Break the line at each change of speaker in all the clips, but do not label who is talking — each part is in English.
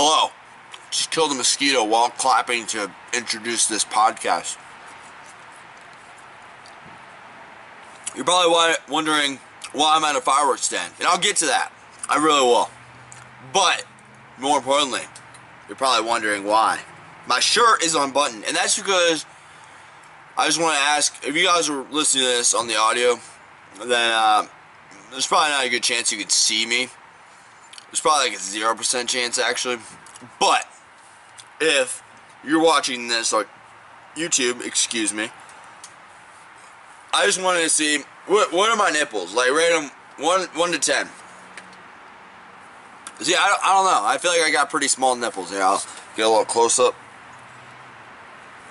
Hello. Just killed a mosquito while clapping to introduce this podcast. You're probably wondering why I'm at a fireworks stand, and I'll get to that. I really will. But more importantly, you're probably wondering why. My shirt is unbuttoned, and that's because I just want to ask if you guys are listening to this on the audio, then uh, there's probably not a good chance you could see me. There's probably like a zero percent chance actually, but if you're watching this on YouTube, excuse me, I just wanted to see what what are my nipples like? Rate them one one to ten. See, I, I don't know. I feel like I got pretty small nipples here. I'll get a little close up.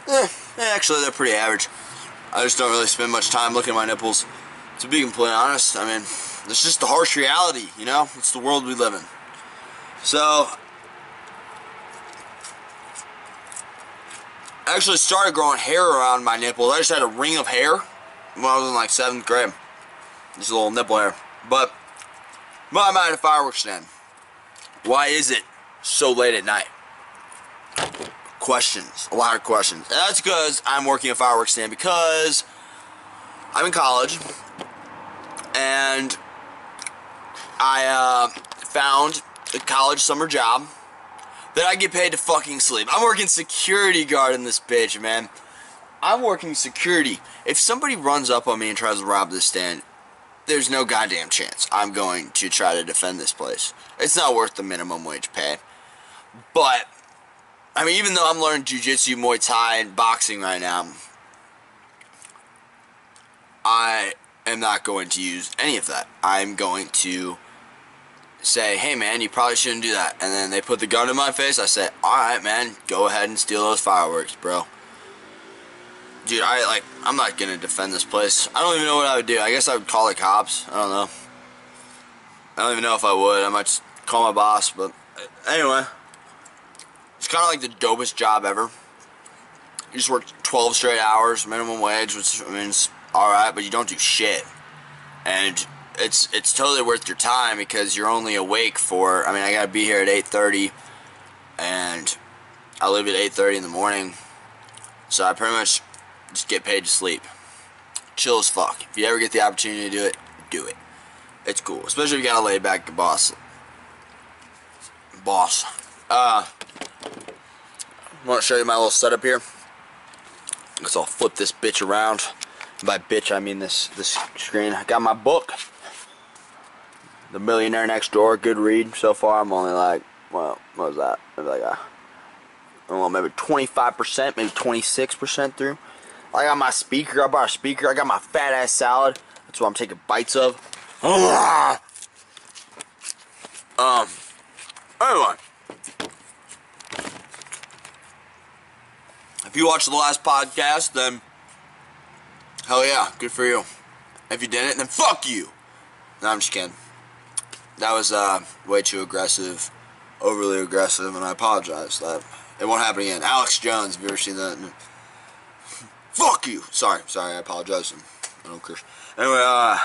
Eh, actually, they're pretty average. I just don't really spend much time looking at my nipples. To be completely honest, I mean, it's just the harsh reality, you know? It's the world we live in. So, I actually started growing hair around my nipples. I just had a ring of hair when I was in like seventh grade. Just a little nipple hair. But, why am I at a fireworks stand? Why is it so late at night? Questions. A lot of questions. And that's because I'm working a fireworks stand because I'm in college and I uh, found a college summer job that I get paid to fucking sleep. I'm working security guard in this bitch, man. I'm working security. If somebody runs up on me and tries to rob this stand, there's no goddamn chance I'm going to try to defend this place. It's not worth the minimum wage pay. But, I mean, even though I'm learning jujitsu, Muay Thai, and boxing right now, I am not going to use any of that. I'm going to say, hey man, you probably shouldn't do that. And then they put the gun in my face. I say, alright man, go ahead and steal those fireworks, bro. Dude, I like, I'm not gonna defend this place. I don't even know what I would do. I guess I would call the cops. I don't know. I don't even know if I would. I might just call my boss, but uh, anyway. It's kind of like the dopest job ever. You just work 12 straight hours, minimum wage, which means alright, but you don't do shit. And it's it's totally worth your time because you're only awake for I mean I gotta be here at 8:30 and I leave at 8:30 in the morning. So I pretty much just get paid to sleep. Chill as fuck. If you ever get the opportunity to do it do it. It's cool. Especially if you got a laid back boss boss. Uh I want to show you my little setup here? Let's all flip this bitch around. By bitch I mean this this screen. I got my book the Millionaire Next Door, good read so far. I'm only like, well, what was that? Maybe like a, know, maybe 25%, maybe 26% through. I got my speaker. I bought a speaker. I got my fat ass salad. That's what I'm taking bites of. Um. Anyway. If you watched the last podcast, then hell yeah, good for you. If you didn't, then fuck you. No, I'm just kidding. That was uh, way too aggressive, overly aggressive, and I apologize. That it won't happen again. Alex Jones, have you ever seen that? Fuck you. Sorry, sorry. I apologize. I don't curse. Anyway, uh,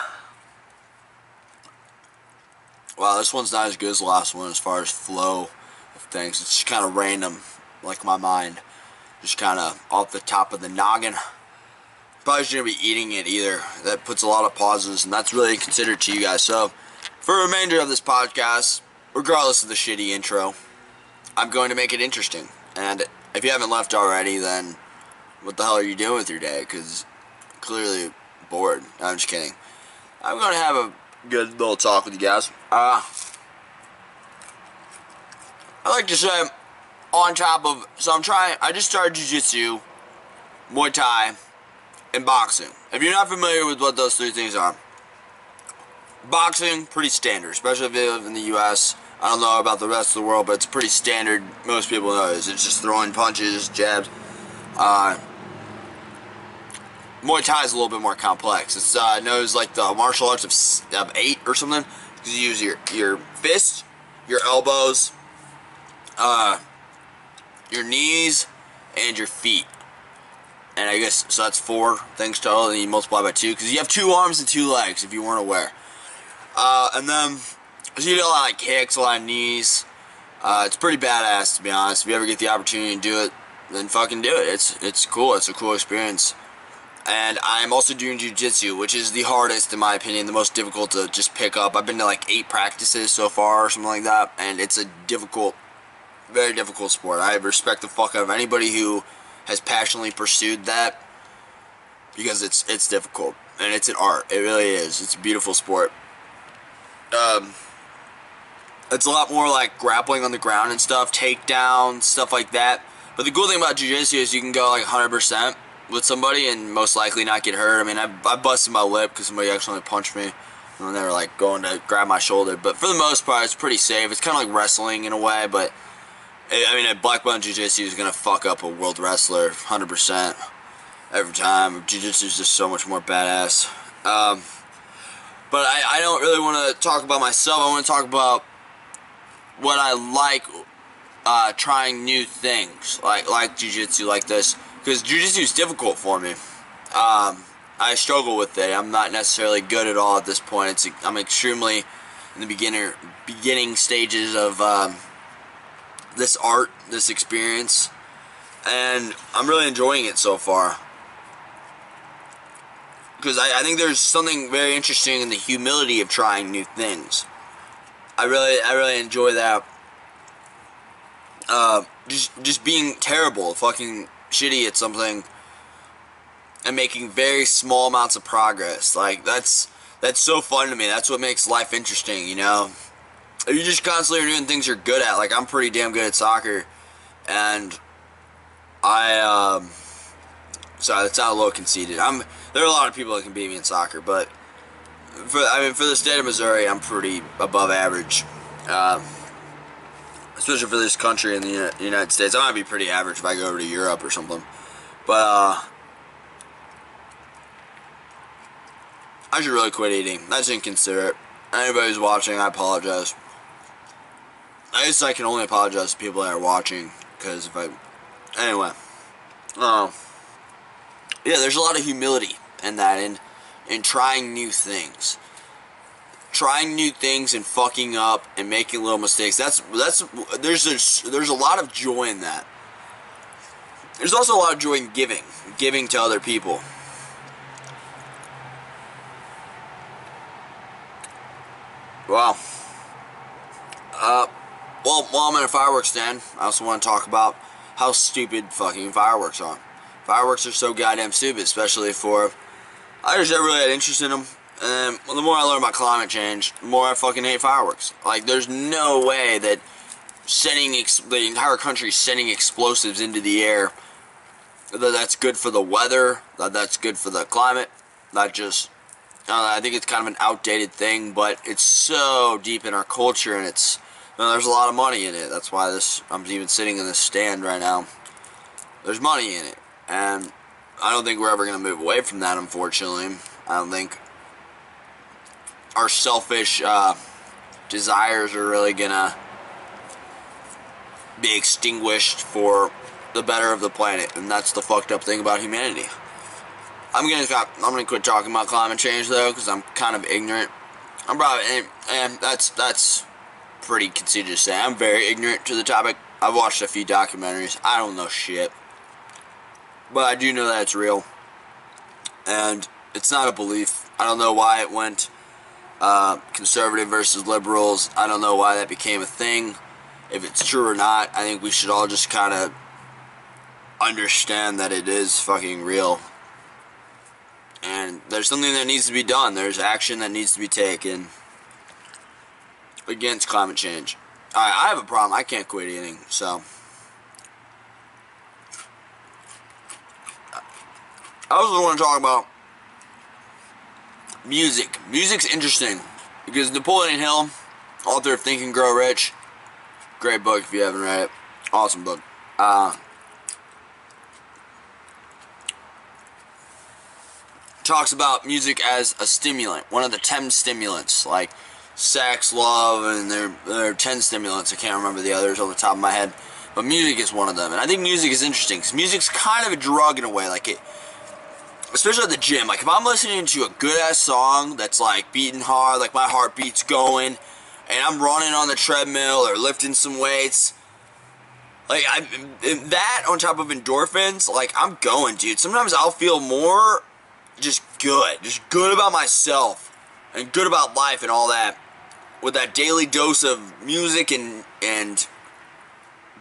wow, this one's not as good as the last one as far as flow of things. It's just kind of random, like my mind, just kind of off the top of the noggin. Probably shouldn't be eating it either. That puts a lot of pauses, and that's really considered to you guys. So. For the remainder of this podcast, regardless of the shitty intro, I'm going to make it interesting. And if you haven't left already, then what the hell are you doing with your day? Because clearly bored. No, I'm just kidding. I'm going to have a good little talk with you guys. Uh, I like to say, on top of, so I'm trying, I just started Jiu-Jitsu, Muay Thai, and boxing. If you're not familiar with what those three things are, boxing, pretty standard, especially if you live in the U.S. I don't know about the rest of the world, but it's pretty standard. Most people know it. It's just throwing punches, jabs. Uh, Muay Thai is a little bit more complex. It's uh, knows like the martial arts of, of eight or something. You use your your fists, your elbows, uh, your knees, and your feet. And I guess so. That's four things total. And you multiply by two because you have two arms and two legs. If you weren't aware. Uh, and then, you do a lot of kicks, a lot of knees, Uh, it's pretty badass to be honest. If you ever get the opportunity to do it, then fucking do it. It's it's cool. It's a cool experience. And I'm also doing jujitsu, which is the hardest in my opinion, the most difficult to just pick up. I've been to like eight practices so far or something like that, and it's a difficult, very difficult sport. I respect the fuck out of anybody who has passionately pursued that because it's it's difficult and it's an art. It really is. It's a beautiful sport. Um, it's a lot more like grappling on the ground and stuff, takedowns, stuff like that. But the cool thing about jiu-jitsu is you can go like 100% with somebody and most likely not get hurt. I mean, I, I busted my lip because somebody accidentally punched me when they were like going to grab my shoulder. But for the most part, it's pretty safe. It's kind of like wrestling in a way, but I mean, a black belt jiu-jitsu is gonna fuck up a world wrestler 100% every time. Jiu-jitsu is just so much more badass. Um, but I, I don't really want to talk about myself. I want to talk about what I like uh, trying new things, like like jiu-jitsu, like this because jiu-jitsu is difficult for me. Um, I struggle with it. I'm not necessarily good at all at this point. It's I'm extremely in the beginner beginning stages of um, this art, this experience, and I'm really enjoying it so far. Because I, I think there's something very interesting in the humility of trying new things. I really I really enjoy that. Uh, just just being terrible, fucking shitty at something and making very small amounts of progress. Like that's that's so fun to me. That's what makes life interesting, you know. If you just constantly are doing things you're good at. Like I'm pretty damn good at soccer, and I um. Sorry, that sounded a little conceited. I'm there are a lot of people that can beat me in soccer, but for I mean for the state of Missouri, I'm pretty above average. Um, especially for this country in the United States. I might be pretty average if I go over to Europe or something. But, uh, I should really quit eating. That's inconsiderate. Anybody who's watching, I apologize. I guess I can only apologize to people that are watching, because if I... Anyway. Uh, yeah, there's a lot of humility in that, in, in trying new things trying new things and fucking up and making little mistakes. That's that's there's a, there's a lot of joy in that. There's also a lot of joy in giving, giving to other people. Wow. Uh, well, while I'm at a fireworks stand, I also want to talk about how stupid fucking fireworks are. Fireworks are so goddamn stupid, especially for I just never really had interest in them. And um, well, the more I learn about climate change, the more I fucking hate fireworks. Like, there's no way that sending the entire country sending explosives into the air that that's good for the weather, that that's good for the climate. That just, I think it's kind of an outdated thing, but it's so deep in our culture, and it's you know, there's a lot of money in it. That's why this I'm even sitting in this stand right now. There's money in it, and I don't think we're ever gonna move away from that. Unfortunately, I don't think our selfish uh, desires are really gonna be extinguished for the better of the planet, and that's the fucked up thing about humanity. I'm gonna stop, I'm gonna quit talking about climate change though, because I'm kind of ignorant. I'm probably and, and that's that's pretty conceited to say. I'm very ignorant to the topic. I've watched a few documentaries. I don't know shit, but I do know that it's real, and it's not a belief. I don't know why it went uh, conservative versus liberals. I don't know why that became a thing. If it's true or not, I think we should all just kind of understand that it is fucking real. And there's something that needs to be done. There's action that needs to be taken against climate change. I, I have a problem. I can't quit eating, so. I also want to talk about music. Music's interesting because Napoleon Hill, author of Think and Grow Rich, great book if you haven't read it. Awesome book. Uh, talks about music as a stimulant, one of the 10 stimulants, like sex, love, and there, there are 10 stimulants. I can't remember the others off the top of my head. But music is one of them. And I think music is interesting because music's kind of a drug in a way. Like it, especially at the gym, like if I'm listening to a good ass song that's like beating hard, like my heartbeat's going, and I'm running on the treadmill or lifting some weights. Like I, that on top of endorphins, like I'm going, dude. Sometimes I'll feel more just good, just good about myself and good about life and all that with that daily dose of music and and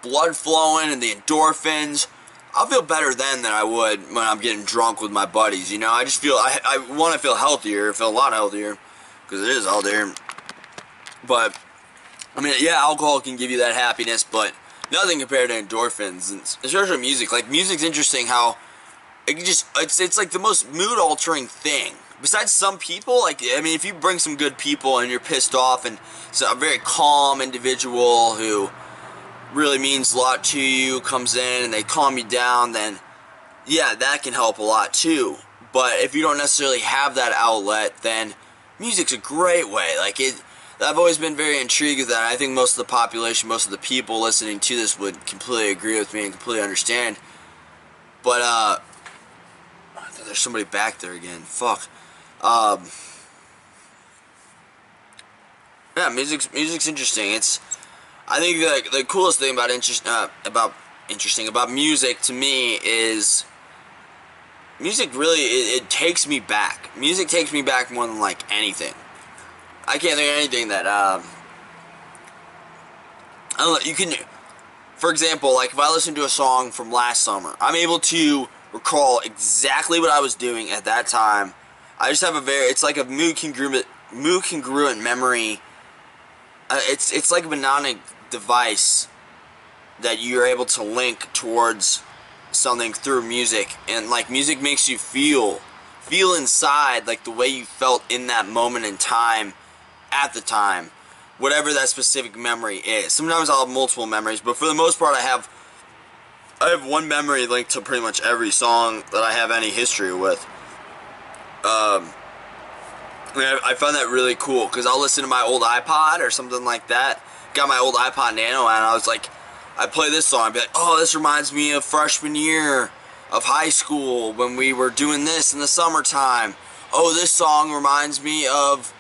blood flowing and the endorphins. I'll feel better then than I would when I'm getting drunk with my buddies. You know, I just feel I I want to feel healthier, feel a lot healthier because it is there. But I mean, yeah, alcohol can give you that happiness, but nothing compared to endorphins, and especially music. Like music's interesting how it just it's it's like the most mood altering thing. Besides some people, like I mean, if you bring some good people and you're pissed off and so a very calm individual who really means a lot to you comes in and they calm you down, then yeah, that can help a lot too. But if you don't necessarily have that outlet, then music's a great way. Like it, I've always been very intrigued with that. I think most of the population, most of the people listening to this would completely agree with me and completely understand. But uh, there's somebody back there again. Fuck. Um, yeah, music's music's interesting. It's I think the the coolest thing about interest uh, about interesting about music to me is music really it, it, takes me back. Music takes me back more than like anything. I can't think of anything that um I don't know, you can for example, like if I listen to a song from last summer, I'm able to recall exactly what I was doing at that time. I just have a very it's like a mood congruent mood congruent memory. Uh, it's it's like a mnemonic device that you're able to link towards something through music. And like music makes you feel feel inside like the way you felt in that moment in time at the time whatever that specific memory is. Sometimes I'll have multiple memories but for the most part I have I have one memory linked to pretty much every song that I have any history with. Um I, I find that really cool because I'll listen to my old iPod or something like that got my old iPod Nano and I was like, I play this song, I'd be like, oh, this reminds me of freshman year of high school when we were doing this in the summertime. Oh, this song reminds me of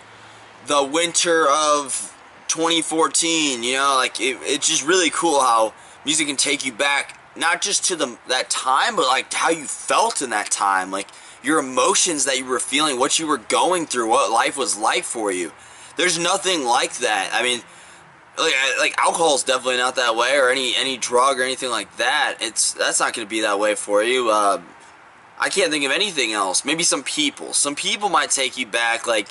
the winter of 2014. You know, like it, it's just really cool how music can take you back not just to the that time, but like how you felt in that time, like your emotions that you were feeling, what you were going through, what life was like for you. There's nothing like that. I mean, like like alcohol is definitely not that way, or any any drug or anything like that. It's that's not going to be that way for you. Uh, I can't think of anything else. Maybe some people. Some people might take you back, like.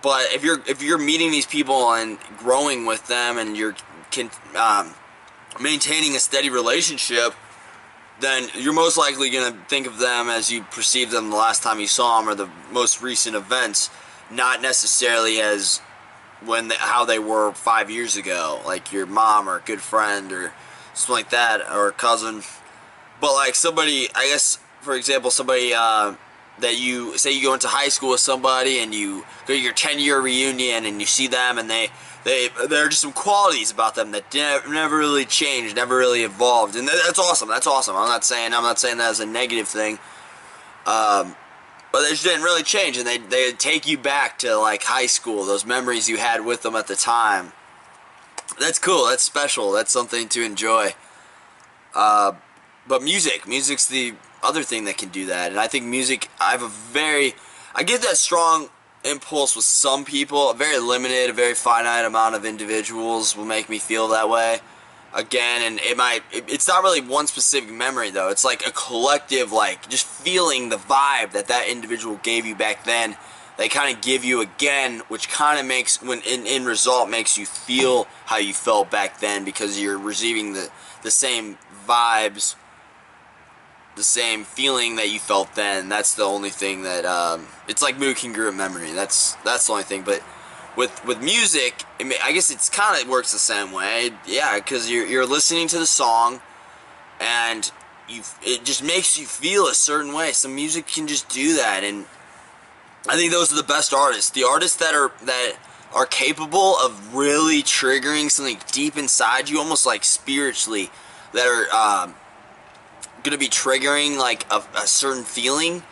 But if you're if you're meeting these people and growing with them, and you're can, um, maintaining a steady relationship, then you're most likely going to think of them as you perceived them the last time you saw them or the most recent events, not necessarily as when they, how they were five years ago, like your mom or a good friend or something like that, or a cousin. But like somebody, I guess, for example, somebody uh, that you say you go into high school with somebody and you go to your 10 year reunion and you see them and they they there are just some qualities about them that never really changed, never really evolved, and that's awesome. That's awesome. I'm not saying I'm not saying that as a negative thing. Um, but they just didn't really change, and they they take you back to like high school, those memories you had with them at the time. That's cool. That's special. That's something to enjoy. Uh, but music, music's the other thing that can do that, and I think music. I have a very, I get that strong impulse with some people. A very limited, a very finite amount of individuals will make me feel that way again and it might it's not really one specific memory though. It's like a collective like just feeling the vibe that that individual gave you back then. They kind of give you again which kind of makes when in, in result makes you feel how you felt back then because you're receiving the the same vibes the same feeling that you felt then. That's the only thing that um, it's like mood congruent memory. That's that's the only thing but with with music, I guess it's kind of works the same way. Yeah, because you're you're listening to the song, and you it just makes you feel a certain way. Some music can just do that, and I think those are the best artists. The artists that are that are capable of really triggering something deep inside you, almost like spiritually, that are um, gonna be triggering like a, a certain feeling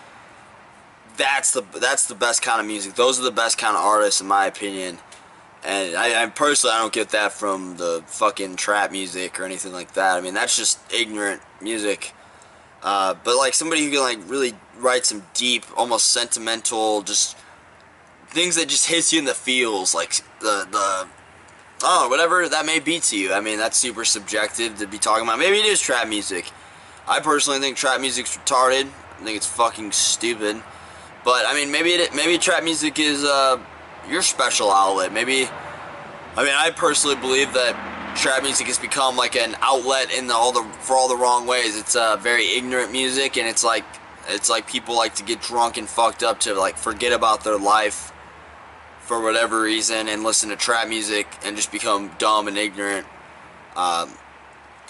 that's the that's the best kind of music. Those are the best kind of artists, in my opinion. And I, I personally, I don't get that from the fucking trap music or anything like that. I mean, that's just ignorant music. Uh, but like somebody who can like really write some deep, almost sentimental, just things that just hits you in the feels, like the the oh whatever that may be to you. I mean, that's super subjective to be talking about. Maybe it is trap music. I personally think trap music's retarded. I think it's fucking stupid. But I mean, maybe it, maybe trap music is uh, your special outlet. Maybe I mean, I personally believe that trap music has become like an outlet in the, all the for all the wrong ways. It's uh, very ignorant music, and it's like it's like people like to get drunk and fucked up to like forget about their life for whatever reason and listen to trap music and just become dumb and ignorant. Um,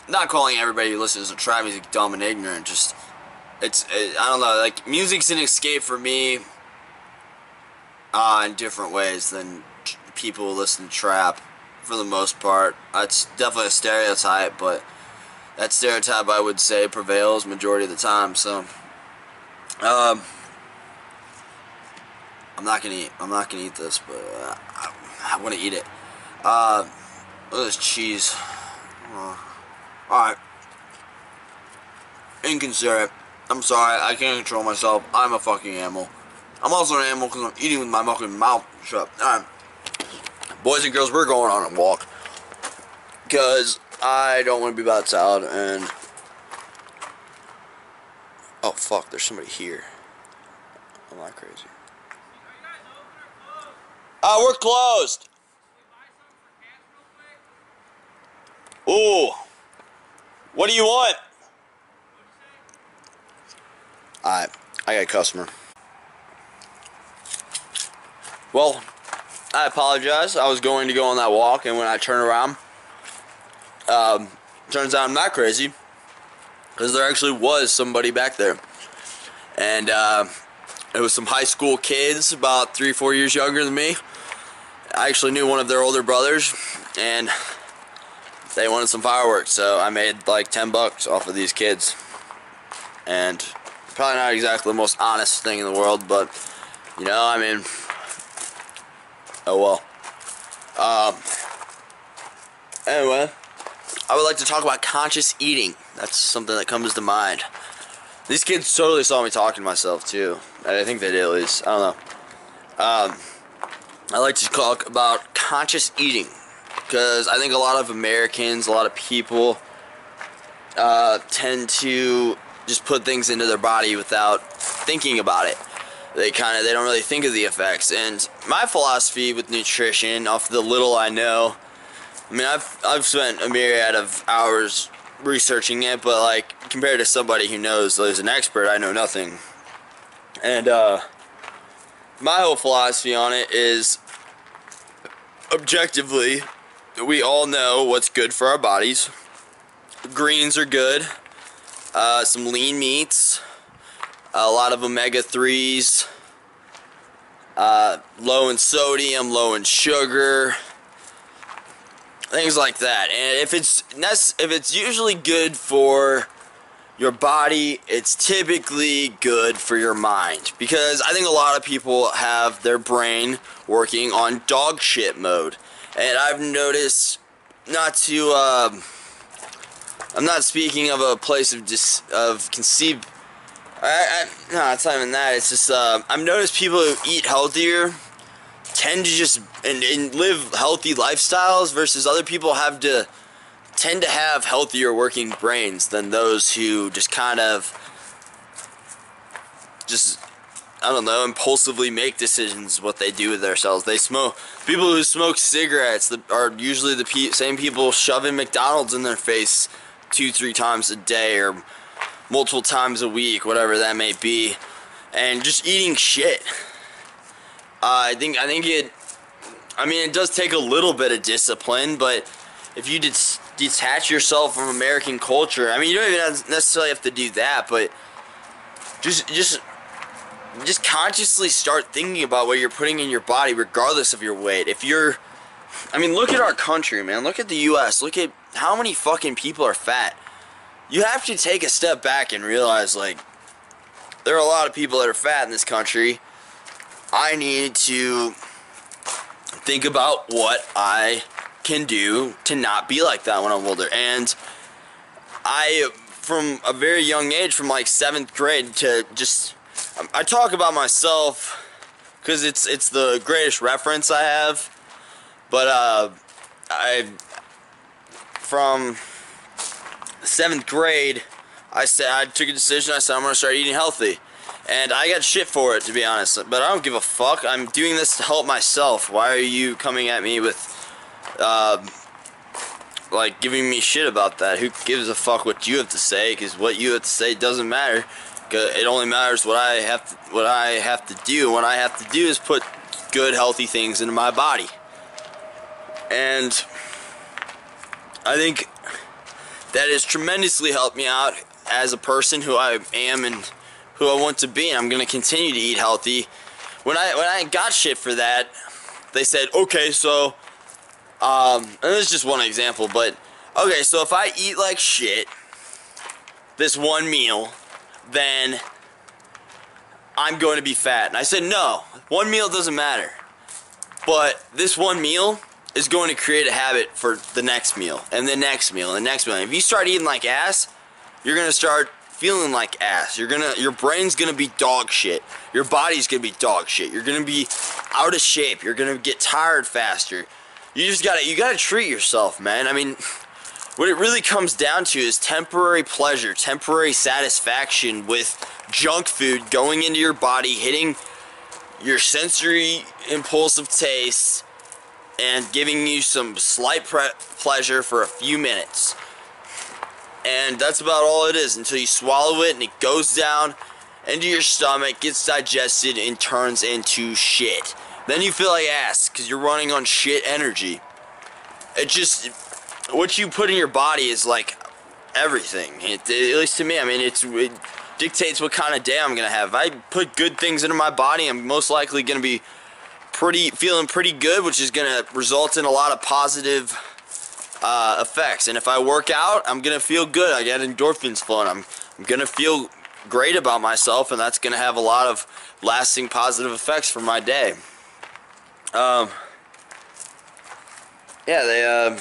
not calling everybody who listens to trap music dumb and ignorant. Just it's it, I don't know. Like music's an escape for me uh, in different ways than people who listen to trap for the most part. That's definitely a stereotype, but that stereotype I would say prevails majority of the time. So, um, I'm not gonna eat. I'm not gonna eat this, but uh, I, I want to eat it. Uh, at this cheese. Uh, all right, inconsiderate. I'm sorry. I can't control myself. I'm a fucking animal. I'm also an animal because I'm eating with my fucking mouth shut. All right boys and girls, we're going on a walk because I don't want to be without salad and oh fuck, there's somebody here. I'm not crazy. Uh, we're closed. Ooh. What do you want? Alright, I got a customer. Well, I apologize. I was going to go on that walk, and when I turn around, um, turns out I'm not crazy because there actually was somebody back there, and uh, it was some high school kids about three, four years younger than me. I actually knew one of their older brothers, and they wanted some fireworks, so I made like 10 bucks off of these kids. And probably not exactly the most honest thing in the world, but you know, I mean, Oh well. Um, anyway, I would like to talk about conscious eating. That's something that comes to mind. These kids totally saw me talking to myself too. I think they did at least. I don't know. Um, I like to talk about conscious eating because I think a lot of Americans, a lot of people, uh, tend to just put things into their body without thinking about it they kind of they don't really think of the effects. And my philosophy with nutrition, off the little I know, I mean I've I've spent a myriad of hours researching it, but like compared to somebody who knows there's an expert, I know nothing. And uh, my whole philosophy on it is objectively, we all know what's good for our bodies. Greens are good. Uh, some lean meats a lot of omega 3s, uh, low in sodium, low in sugar, things like that. And if it's if it's usually good for your body, it's typically good for your mind because I think a lot of people have their brain working on dog shit mode, and I've noticed not to. Uh, I'm not speaking of a place of dis, of conceived I, I, no, it's not even that. It's just uh, I've noticed people who eat healthier tend to just and, and live healthy lifestyles versus other people have to tend to have healthier working brains than those who just kind of just I don't know impulsively make decisions what they do with themselves. They smoke people who smoke cigarettes are usually the same people shoving McDonald's in their face two three times a day or multiple times a week, whatever that may be, and just eating shit. Uh, I think I think it. I mean, it does take a little bit of discipline, but if you detach yourself from American culture, I mean, you don't even necessarily have to do that, but just just just consciously start thinking about what you're putting in your body, regardless of your weight. If you're, I mean, look at our country, man. Look at the U.S. Look at how many fucking people are fat you have to take a step back and realize like there are a lot of people that are fat in this country. I need to think about what I can do to not be like that when I'm older. And I, from a very young age, from like seventh grade to just, I talk about myself because it's it's the greatest reference I have. But uh, I, from seventh grade, I said I took a decision. I said I'm gonna start eating healthy. And I got shit for it, to be honest. But I don't give a fuck. I'm doing this to help myself. Why are you coming at me with, uh, like, giving me shit about that? Who gives a fuck what you have to say? Because what you have to say doesn't matter. It only matters what I have to, what I have to do. What I have to do is put good, healthy things into my body. And I think that has tremendously helped me out as a person who I am and who I want to be, I'm gonna continue to eat healthy. When I when I got shit for that, they said, okay, so, um, and this is just one example, but okay, so if I eat like shit, this one meal, then I'm going to be fat. And I said, no, one meal doesn't matter. But this one meal is going to create a habit for the next meal, and the next meal, and the next meal. And if you start eating like ass, you're gonna start feeling like ass. You're gonna, your brain's gonna be dog shit. Your body's gonna be dog shit. You're gonna be out of shape. You're gonna get tired faster. You just gotta, you gotta treat yourself, man. I mean, what it really comes down to is temporary pleasure, temporary satisfaction with junk food going into your body, hitting your sensory impulsive taste, and giving you some slight pleasure for a few minutes and that's about all it is until you swallow it and it goes down into your stomach, gets digested, and turns into shit. Then you feel like ass because you're running on shit energy. It just, what you put in your body is like everything. It, at least to me, I mean, it's, it dictates what kind of day I'm gonna have. If I put good things into my body, I'm most likely gonna be pretty, feeling pretty good, which is gonna result in a lot of positive uh, effects. And if I work out, I'm gonna feel good. I get endorphins flowing. I'm, I'm gonna feel great about myself, and that's gonna have a lot of lasting positive effects for my day. Um, yeah, they. Uh,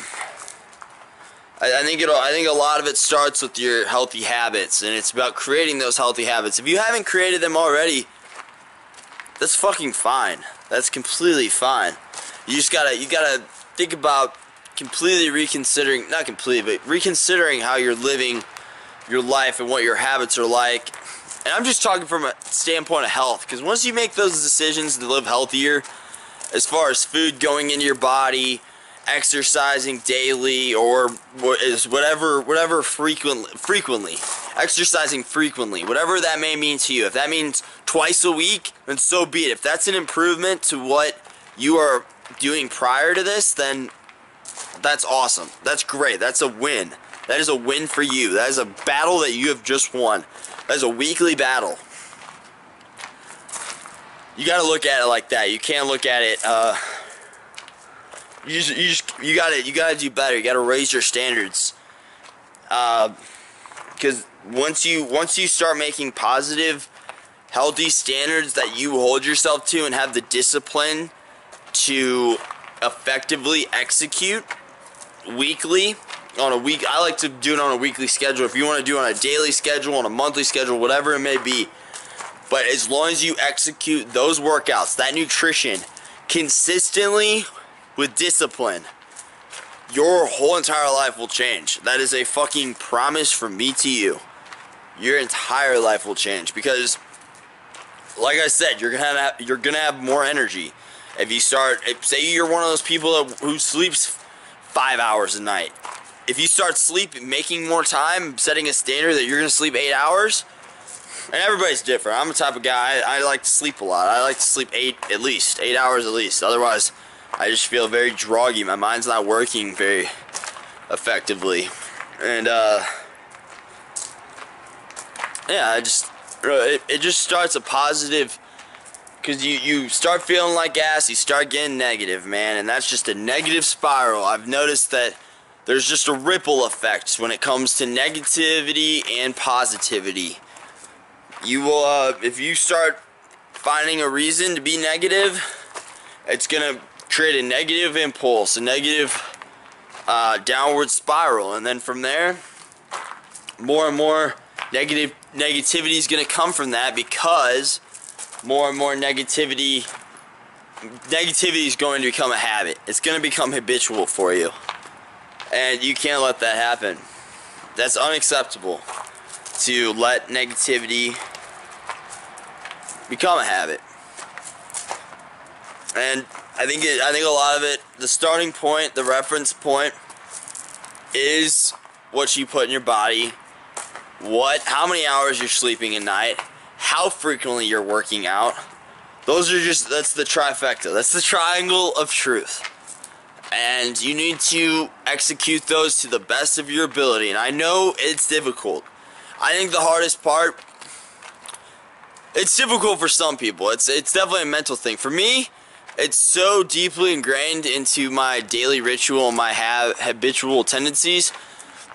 I, I think it. I think a lot of it starts with your healthy habits, and it's about creating those healthy habits. If you haven't created them already, that's fucking fine. That's completely fine. You just gotta. You gotta think about completely reconsidering, not completely, but reconsidering how you're living your life and what your habits are like. And I'm just talking from a standpoint of health, because once you make those decisions to live healthier, as far as food going into your body, exercising daily, or is whatever, whatever frequently, frequently, exercising frequently, whatever that may mean to you. If that means twice a week, then so be it. If that's an improvement to what you are doing prior to this, then that's awesome. That's great. That's a win. That is a win for you. That is a battle that you have just won. That is a weekly battle. You got to look at it like that. You can't look at it. Uh, you just, you just, you got to, you got to do better. You got to raise your standards. Because uh, once you, once you start making positive, healthy standards that you hold yourself to and have the discipline to effectively execute weekly on a week I like to do it on a weekly schedule. If you want to do it on a daily schedule on a monthly schedule whatever it may be but as long as you execute those workouts that nutrition consistently with discipline your whole entire life will change. That is a fucking promise from me to you. Your entire life will change because like I said you're gonna have you're gonna have more energy if you start if, say you're one of those people who sleeps five hours a night. If you start sleeping, making more time, setting a standard that you're to sleep eight hours, and everybody's different. I'm the type of guy, I, I, like to sleep a lot. I like to sleep eight, at least, eight hours at least. Otherwise, I just feel very droggy. My mind's not working very effectively. And, uh, yeah, I just, it, it just starts a positive because you, you start feeling like ass, you start getting negative, man, and that's just a negative spiral. I've noticed that there's just a ripple effect when it comes to negativity and positivity. You will, uh, if you start finding a reason to be negative, it's gonna create a negative impulse, a negative uh, downward spiral, and then from there, more and more negative negativity is going to come from that because more and more negativity negativity is going to become a habit. It's going to become habitual for you. And you can't let that happen. That's unacceptable to let negativity become a habit. And I think it, I think a lot of it, the starting point, the reference point, is what you put in your body, what, how many hours you're sleeping a night, how frequently you're working out. Those are just that's the trifecta. That's the triangle of truth. And you need to execute those to the best of your ability. And I know it's difficult. I think the hardest part it's difficult for some people. It's it's definitely a mental thing. For me, it's so deeply ingrained into my daily ritual, and my ha- habitual tendencies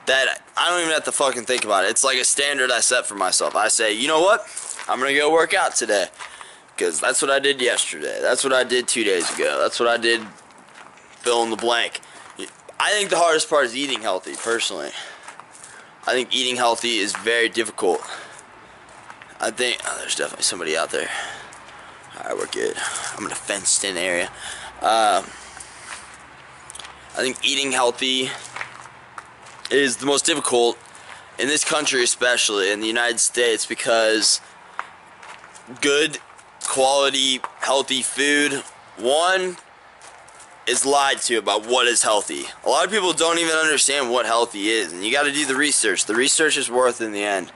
that I don't even have to fucking think about it. It's like a standard I set for myself. I say, you know what? I'm gonna go work out today because that's what I did yesterday. That's what I did two days ago. That's what I did. Fill in the blank. I think the hardest part is eating healthy. Personally, I think eating healthy is very difficult. I think oh, there's definitely somebody out there. Alright, we're good. I'm in a fenced in area. Um, I think eating healthy is the most difficult in this country, especially in the United States, because good, quality, healthy food, one, is lied to about what is healthy. A lot of people don't even understand what healthy is, and you got to do the research. The research is worth in the end.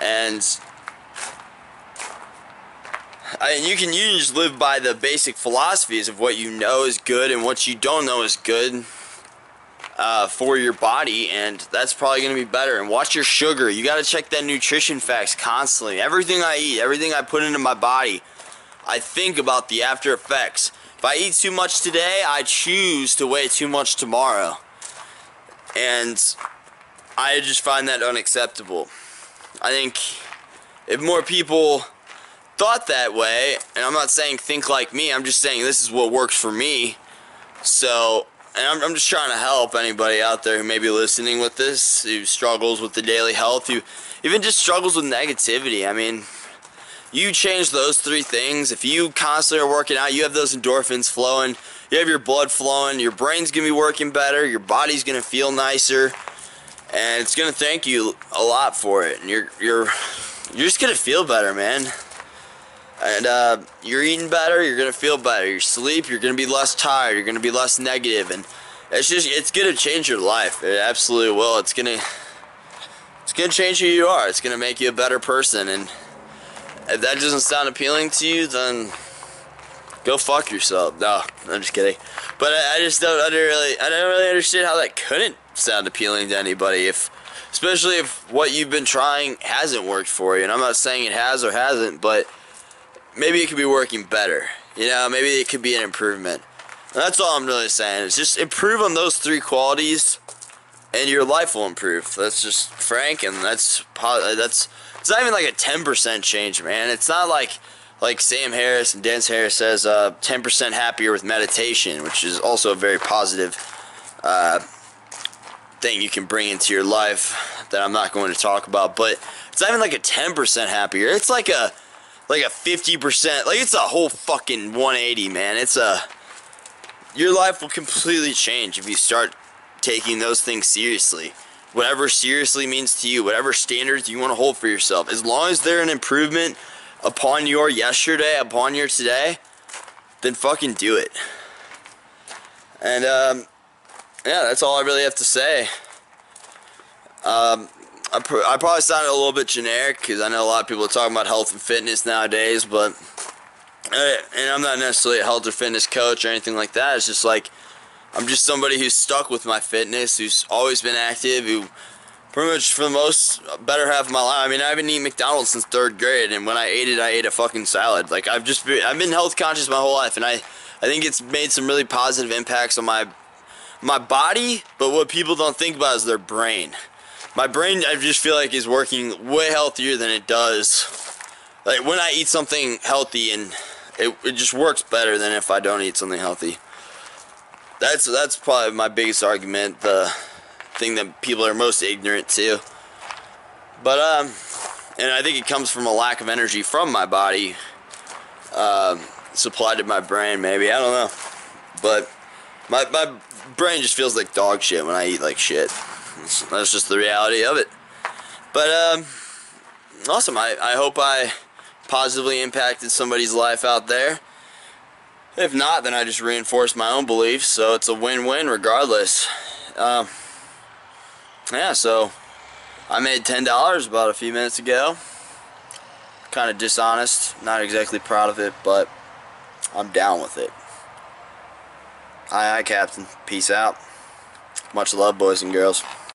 And I mean, you can you can just live by the basic philosophies of what you know is good and what you don't know is good uh, for your body, and that's probably going to be better. And watch your sugar. You got to check that nutrition facts constantly. Everything I eat, everything I put into my body, I think about the after effects. If I eat too much today, I choose to weigh too much tomorrow. And I just find that unacceptable. I think if more people thought that way, and I'm not saying think like me, I'm just saying this is what works for me. So, and I'm, I'm just trying to help anybody out there who may be listening with this, who struggles with the daily health, who even just struggles with negativity. I mean, you change those three things. If you constantly are working out, you have those endorphins flowing, you have your blood flowing, your brain's gonna be working better, your body's gonna feel nicer, and it's gonna thank you a lot for it. And you're you're you're just gonna feel better, man and uh, you're eating better, you're gonna feel better. You sleep, you're gonna be less tired, you're gonna be less negative, and it's just it's gonna change your life. It absolutely will. It's gonna it's gonna change who you are. It's gonna make you a better person, and if that doesn't sound appealing to you, then go fuck yourself. No, I'm just kidding. But I, I just don't under really I don't really understand how that couldn't sound appealing to anybody if especially if what you've been trying hasn't worked for you. And I'm not saying it has or hasn't, but maybe it could be working better. You know, maybe it could be an improvement. That's all I'm really saying. Is just improve on those three qualities, and your life will improve. That's just frank, and that's that's it's not even like a 10% change, man. It's not like like Sam Harris and Dan Harris says, uh, 10% happier with meditation, which is also a very positive uh, thing you can bring into your life that I'm not going to talk about. But it's not even like a 10% happier. It's like a like a 50%, like it's a whole fucking 180, man. It's a your life will completely change if you start taking those things seriously. Whatever seriously means to you, whatever standards you want to hold for yourself. As long as they're an improvement upon your yesterday, upon your today, then fucking do it. And um yeah, that's all I really have to say. Um, I, pr- I probably sounded a little bit generic because I know a lot of people are talking about health and fitness nowadays, but uh, and I'm not necessarily a health or fitness coach or anything like that. It's just like I'm just somebody who's stuck with my fitness, who's always been active, who pretty much for the most better half of my life. I mean, I haven't eaten McDonald's since third grade, and when I ate it, I ate a fucking salad. Like I've just been, I've been health conscious my whole life, and I I think it's made some really positive impacts on my my body. But what people don't think about is their brain my brain I just feel like is working way healthier than it does like when I eat something healthy and it, it just works better than if I don't eat something healthy. That's that's probably my biggest argument. The thing that people are most ignorant to. But um, and I think it comes from a lack of energy from my body, uh, supplied to my brain. Maybe I don't know, but my my brain just feels like dog shit when I eat like shit. That's just the reality of it. But um, awesome. I I hope I positively impacted somebody's life out there. If not, then I just reinforced my own beliefs, so it's a win-win regardless. Um, yeah, so I made $10 about a few minutes ago. Kind of dishonest, not exactly proud of it, but I'm down with it. Aye, aye, Captain. Peace out. Much love, boys and girls.